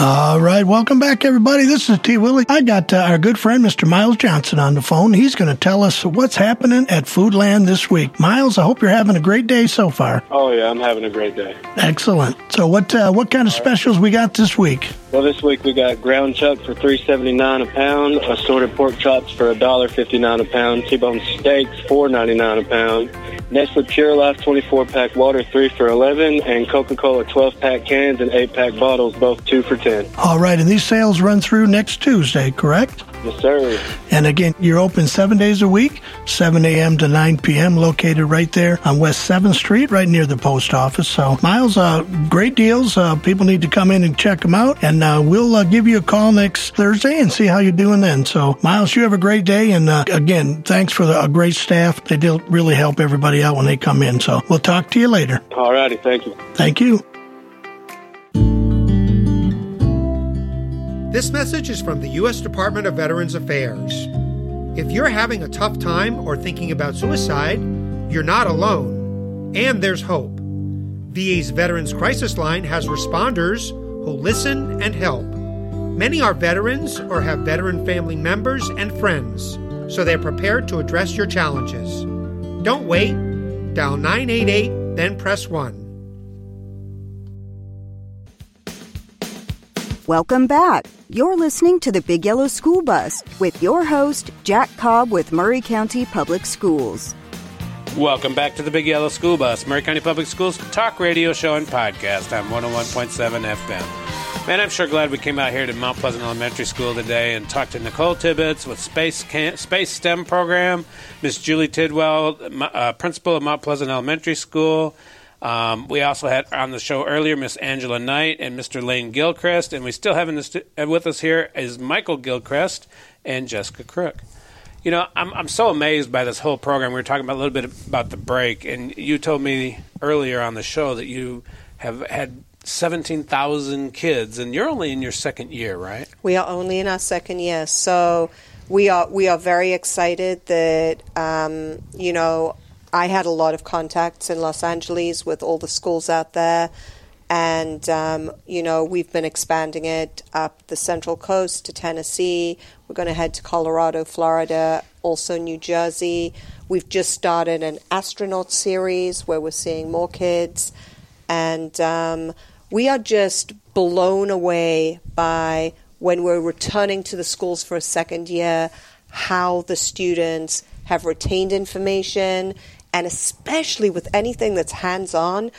All right, welcome back, everybody. This is T. Willie. I got uh, our good friend, Mr. Miles Johnson, on the phone. He's going to tell us what's happening at Foodland this week. Miles, I hope you're having a great day so far. Oh yeah, I'm having a great day. Excellent. So, what uh, what kind of specials we got this week? Well, this week we got ground chuck for three seventy nine a pound, assorted pork chops for a dollar fifty nine a pound, T-bone steaks four ninety nine a pound, Nestle Pure Life twenty four pack water three for eleven, and Coca Cola twelve pack cans and eight pack bottles both two for ten. All right, and these sales run through next Tuesday, correct? Yes, sir. And again, you're open seven days a week, 7 a.m. to 9 p.m., located right there on West 7th Street, right near the post office. So, Miles, uh, great deals. Uh, people need to come in and check them out. And uh, we'll uh, give you a call next Thursday and see how you're doing then. So, Miles, you have a great day. And uh, again, thanks for the, a great staff. They do really help everybody out when they come in. So, we'll talk to you later. All righty, thank you. Thank you. This message is from the U.S. Department of Veterans Affairs. If you're having a tough time or thinking about suicide, you're not alone, and there's hope. VA's Veterans Crisis Line has responders who listen and help. Many are veterans or have veteran family members and friends, so they're prepared to address your challenges. Don't wait. Dial 988, then press 1. Welcome back. You're listening to the Big Yellow School Bus with your host, Jack Cobb with Maury County Public Schools. Welcome back to the Big Yellow School Bus, Maury County Public Schools talk radio show and podcast on 101.7 FM. Man, I'm sure glad we came out here to Mount Pleasant Elementary School today and talked to Nicole Tibbetts with Space Space STEM program, Miss Julie Tidwell, uh, principal of Mount Pleasant Elementary School. Um, we also had on the show earlier Miss Angela Knight and Mr. Lane Gilchrist, and we still have this, uh, with us here is Michael Gilchrist and Jessica Crook. You know, I'm I'm so amazed by this whole program. We were talking about a little bit about the break, and you told me earlier on the show that you have had 17,000 kids, and you're only in your second year, right? We are only in our second year, so we are we are very excited that um, you know I had a lot of contacts in Los Angeles with all the schools out there. And, um, you know, we've been expanding it up the Central Coast to Tennessee. We're going to head to Colorado, Florida, also New Jersey. We've just started an astronaut series where we're seeing more kids. And um, we are just blown away by when we're returning to the schools for a second year, how the students have retained information and especially with anything that's hands-on,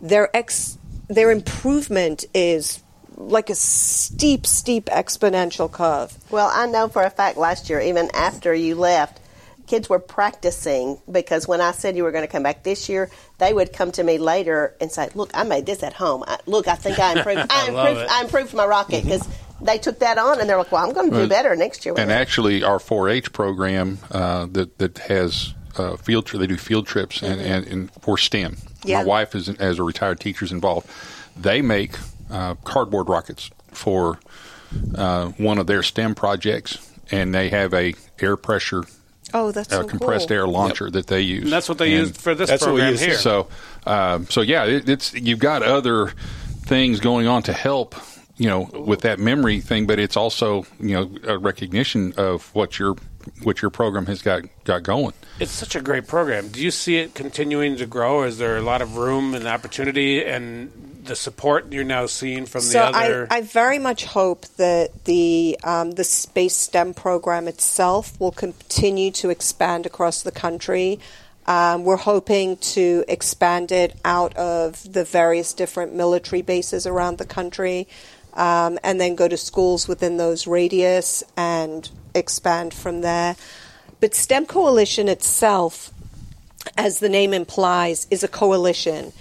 their ex their improvement is like a steep, steep exponential curve. Well, I know for a fact last year, even after you left, kids were practicing because when I said you were going to come back this year, they would come to me later and say, "Look, I made this at home. I, look, I think I improved. I, I improved. I improved my rocket because." They took that on, and they're like, "Well, I'm going to do better next year." And it." actually, our 4-H program uh, that that has uh, field tri- they do field trips and, Mhm. and, and for STEM. Yeah. My wife is as a retired teacher is involved. They make uh, cardboard rockets for uh, one of their STEM projects, and they have a air pressure. Oh, that's uh, so compressed cool. air launcher that they use. And that's what they And used for this That's what we program use. here. So, um, so yeah, it, it's you've got other things going on to help you know with that memory thing, but it's also you know a recognition of what your what your program has got got going. It's such a great program. Do you see it continuing to grow? Is there a lot of room and opportunity? And the support you're now seeing from so the other. I, I very much hope that the um, the space STEM program itself will continue to expand across the country. Um, we're hoping to expand it out of the various different military bases around the country, um, and then go to schools within those radius and expand from there. But STEM Coalition itself, as the name implies, is a coalition.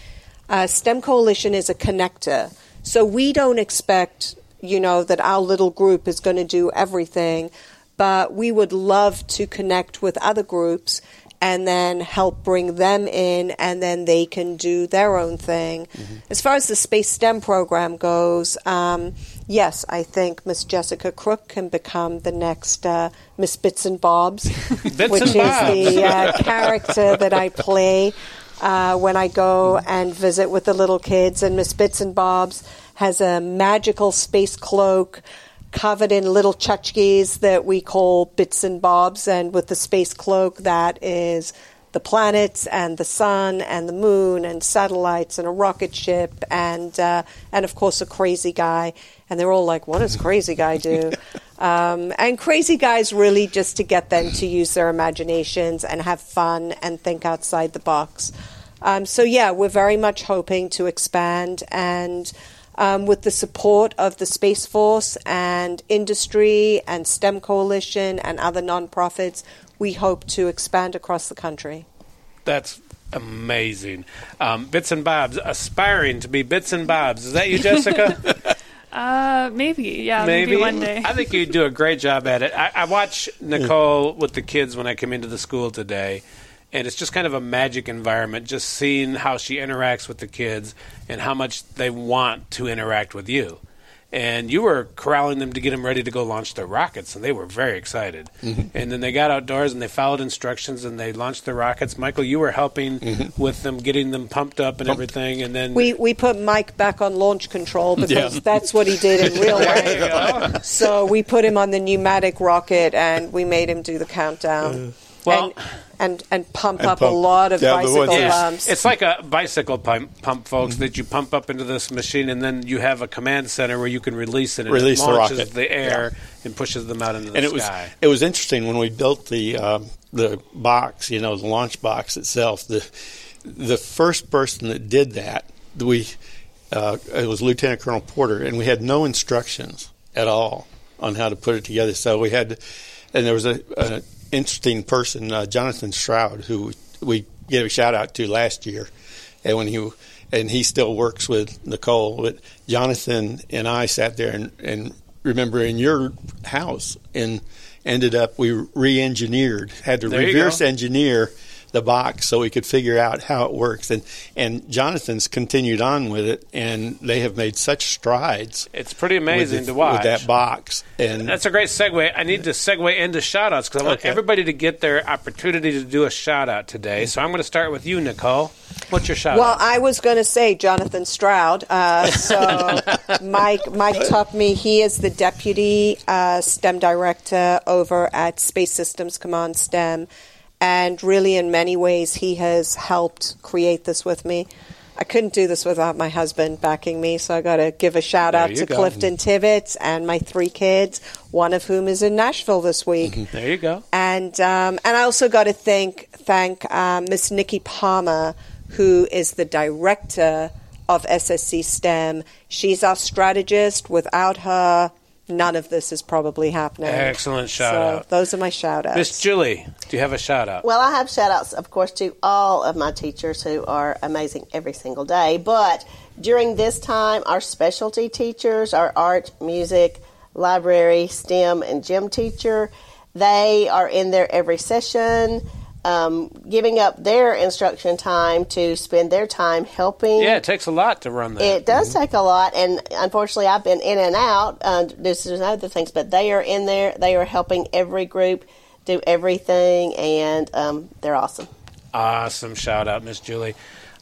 Uh, STEM Coalition is a connector. So we don't expect, you know, that our little group is going to do everything, but we would love to connect with other groups and then help bring them in, and then they can do their own thing. As far as the Space STEM program goes, um, yes, I think Miss Jessica Crook can become the next uh, Miss Bits and Bobs, Bits which and is Bobs. the uh, character that I play uh, when I go and visit with the little kids. And Miss Bits and Bobs has a magical space cloak covered in little tchotchkes that we call bits and bobs, and with the space cloak that is the planets and the sun and the moon and satellites and a rocket ship and uh, and of course a crazy guy. And they're all like, "What does crazy guy do?" um, and crazy guys really just to get them to use their imaginations and have fun and think outside the box. Um, so yeah, we're very much hoping to expand and um, with the support of the Space Force and industry and STEM Coalition and other nonprofits, we hope to expand across the country. That's amazing. Um, Bits and Bobs, aspiring to be Bits and Bobs. Is that you, Jessica? Uh, maybe. Yeah, maybe, one day. I think you do a great job at it. I, I watch Nicole with the kids when I come into the school today, and it's just kind of a magic environment. Just seeing how she interacts with the kids and how much they want to interact with you. And you were corralling them to get them ready to go launch their rockets, and they were very excited. Mhm. And then they got outdoors and they followed instructions and they launched their rockets. Michael, you were helping with them, getting them pumped up and everything. And then We, we put Mike back on launch control because Yeah. that's what he did in real life. So we put him on the pneumatic rocket and we made him do the countdown. Well- and, and, and pump And up a lot of down the bicycle woods. Yeah. bumps. It's like a bicycle pump, pump folks, that you pump up into this machine, and then you have a command center where you can release it, and Release it the launches rocket. the air and pushes them out into the and it was it was interesting when we built the um, the box, you know, the launch box itself. The the first person that did that, we uh, it was Lieutenant Colonel Porter, and we had no instructions at all on how to put it together. So we had, and there was a, a interesting person, uh, Jonathan Stroud, who we gave a shout out to last year, and when he and he still works with Nicole, but Jonathan and I sat there and, and remember in your house and ended up we re-engineered had to There reverse engineer the box so we could figure out how it works and and Jonathan's continued on with it and they have made such strides It's pretty amazing with to watch. with that box and That's a great segue. I need to segue into shout outs because I want Okay. everybody to get their opportunity to do a shout out today. So I'm going to start with you, Nicole. What's your shout Well, out? I was going to say Jonathan Stroud. Uh, so Mike Mike taught me he is the deputy uh, STEM director over at Space Systems Command STEM, and really in many ways he has helped create this with me. I couldn't do this without my husband backing me, so I got to give a shout There out to go. Clifton Tibbetts and my three kids, one of whom is in Nashville this week. There you go. And um, and I also got to thank thank um, Miss Nikki Palmer, who is the director of SSC STEM. She's our strategist. Without her, none of this is probably happening. Excellent shout so out. Those are my shout outs. Miss Julie, do you have a shout out? Well, I have shout outs, of course, to all of my teachers who are amazing every single day. But during this time, our specialty teachers, our art, music, library, STEM, and gym teacher, they are in there every session. Um, giving up their instruction time to spend their time helping Yeah, it takes a lot to run that. it does take a lot, and unfortunately, I've been in and out. Uh, this is other things, but they are in there. They are helping every group do everything, and um, they're awesome. Awesome shout out, Miss Julie.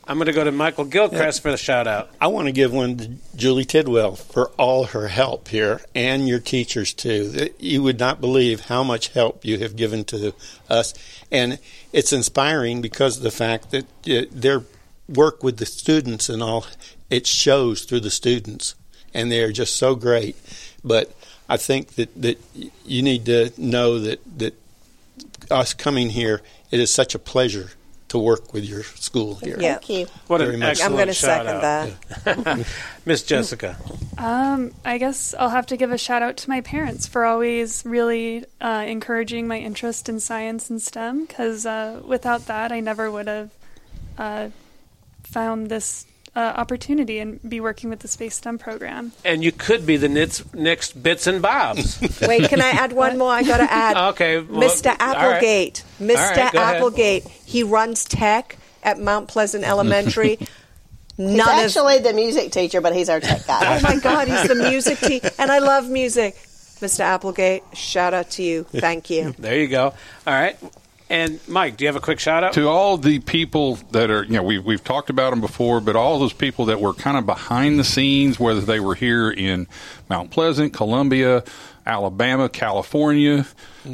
I'm going to go to Michael Gilchrist for the shout out. I want to give one to Julie Tidwell for all her help here and your teachers too. You would not believe how much help you have given to us, and it's inspiring because of the fact that uh, their work with the students and all, it shows through the students, and they are just so great. But I think that, that you need to know that, that us coming here, it is such a pleasure to work with your school here. Yeah. Thank you. What Very an much. excellent I'm gonna second out. Miss Jessica. Um, I guess I'll have to give a shout out to my parents for always really uh, encouraging my interest in science and STEM because uh, without that, I never would have uh, found this uh, opportunity and be working with the Space STEM program. And you could be the nits, next Bits and Bobs. Wait, can I add one more? I got to add. Okay, well, Mr. all right. Applegate. Mr. All right, go ahead. Applegate. He runs tech at Mount Pleasant Elementary. He's None of actually the music teacher, but he's our tech guy. Oh my God, he's the music teacher, and I love music. Mr. Applegate, shout out to you. Thank you. There you go. All right. And Mike, do you have a quick shout out? to all the people that are, you know, we've, we've talked about them before, but all those people that were kind of behind the scenes, whether they were here in Mount Pleasant, Columbia, Alabama, California,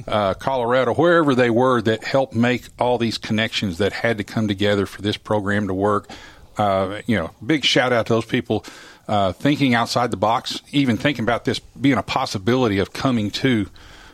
uh, Colorado, wherever they were, that helped make all these connections that had to come together for this program to work. Uh, you know, big shout out to those people uh, thinking outside the box, even thinking about this being a possibility of coming to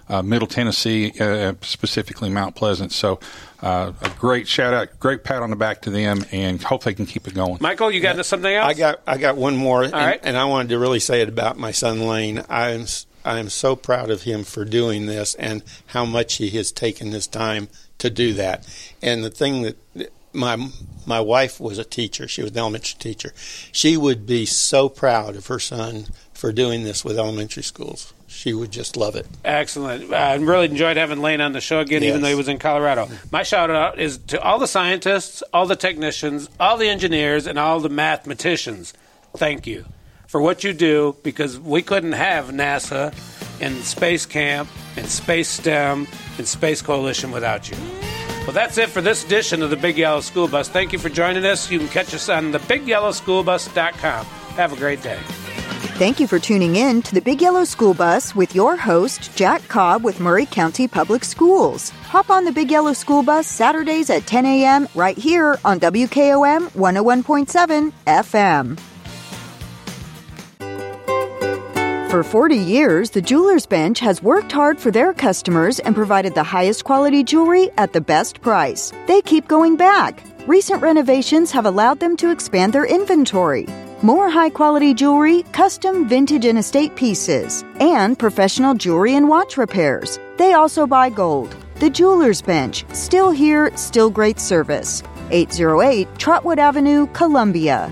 uh, Middle Tennessee, uh, specifically Mount Pleasant. So, uh, a great shout out, great pat on the back to them, and hope they can keep it going. Michael, you got something else? I got I got one more, and, right. and I wanted to really say it about my son Lane. I am s- I am so proud of him for doing this and how much he has taken his time to do that. And the thing that my my wife was a teacher; she was an elementary teacher. She would be so proud of her son for doing this with elementary schools. She would just love it. Excellent. Uh, I really enjoyed having Lane on the show again, even though he was in Colorado. My shout out is to all the scientists, all the technicians, all the engineers, and all the mathematicians. Thank you for what you do because we couldn't have NASA and Space Camp and Space STEM and Space Coalition without you. Well, that's it for this edition of the Big Yellow School Bus. Thank you for joining us. You can catch us on thebigyellowschoolbus.com. Have a great day. Thank you for tuning in to the Big Yellow School Bus with your host, Jack Cobb with Maury County Public Schools. Hop on the Big Yellow School Bus Saturdays at 10 a.m. right here on WKOM 101.7 FM. For 40 years, the Jeweler's Bench has worked hard for their customers and provided the highest quality jewelry at the best price. They keep going back. Recent renovations have allowed them to expand their inventory. More high quality jewelry, custom vintage and estate pieces, and professional jewelry and watch repairs. They also buy gold. The Jeweler's Bench, still here, still great service. 808 Trotwood Avenue, Columbia.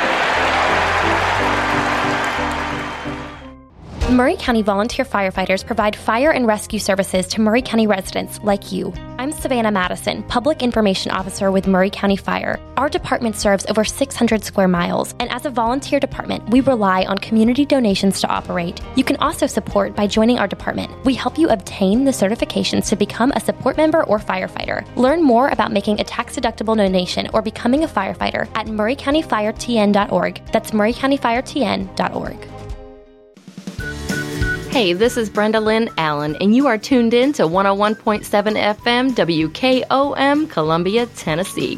Maury County volunteer firefighters provide fire and rescue services to Maury County residents like you. I'm Savannah Madison, Public Information Officer with Maury County Fire. Our department serves over 600 square miles, and as a volunteer department, we rely on community donations to operate. You can also support by joining our department. We help you obtain the certifications to become a support member or firefighter. Learn more about making a tax deductible donation or becoming a firefighter at murraycountyfiretn.org. That's murraycountyfiretn.org. Hey, this is Brenda Lynn Allen, and you are tuned in to 101.7 FM WKOM, Columbia, Tennessee.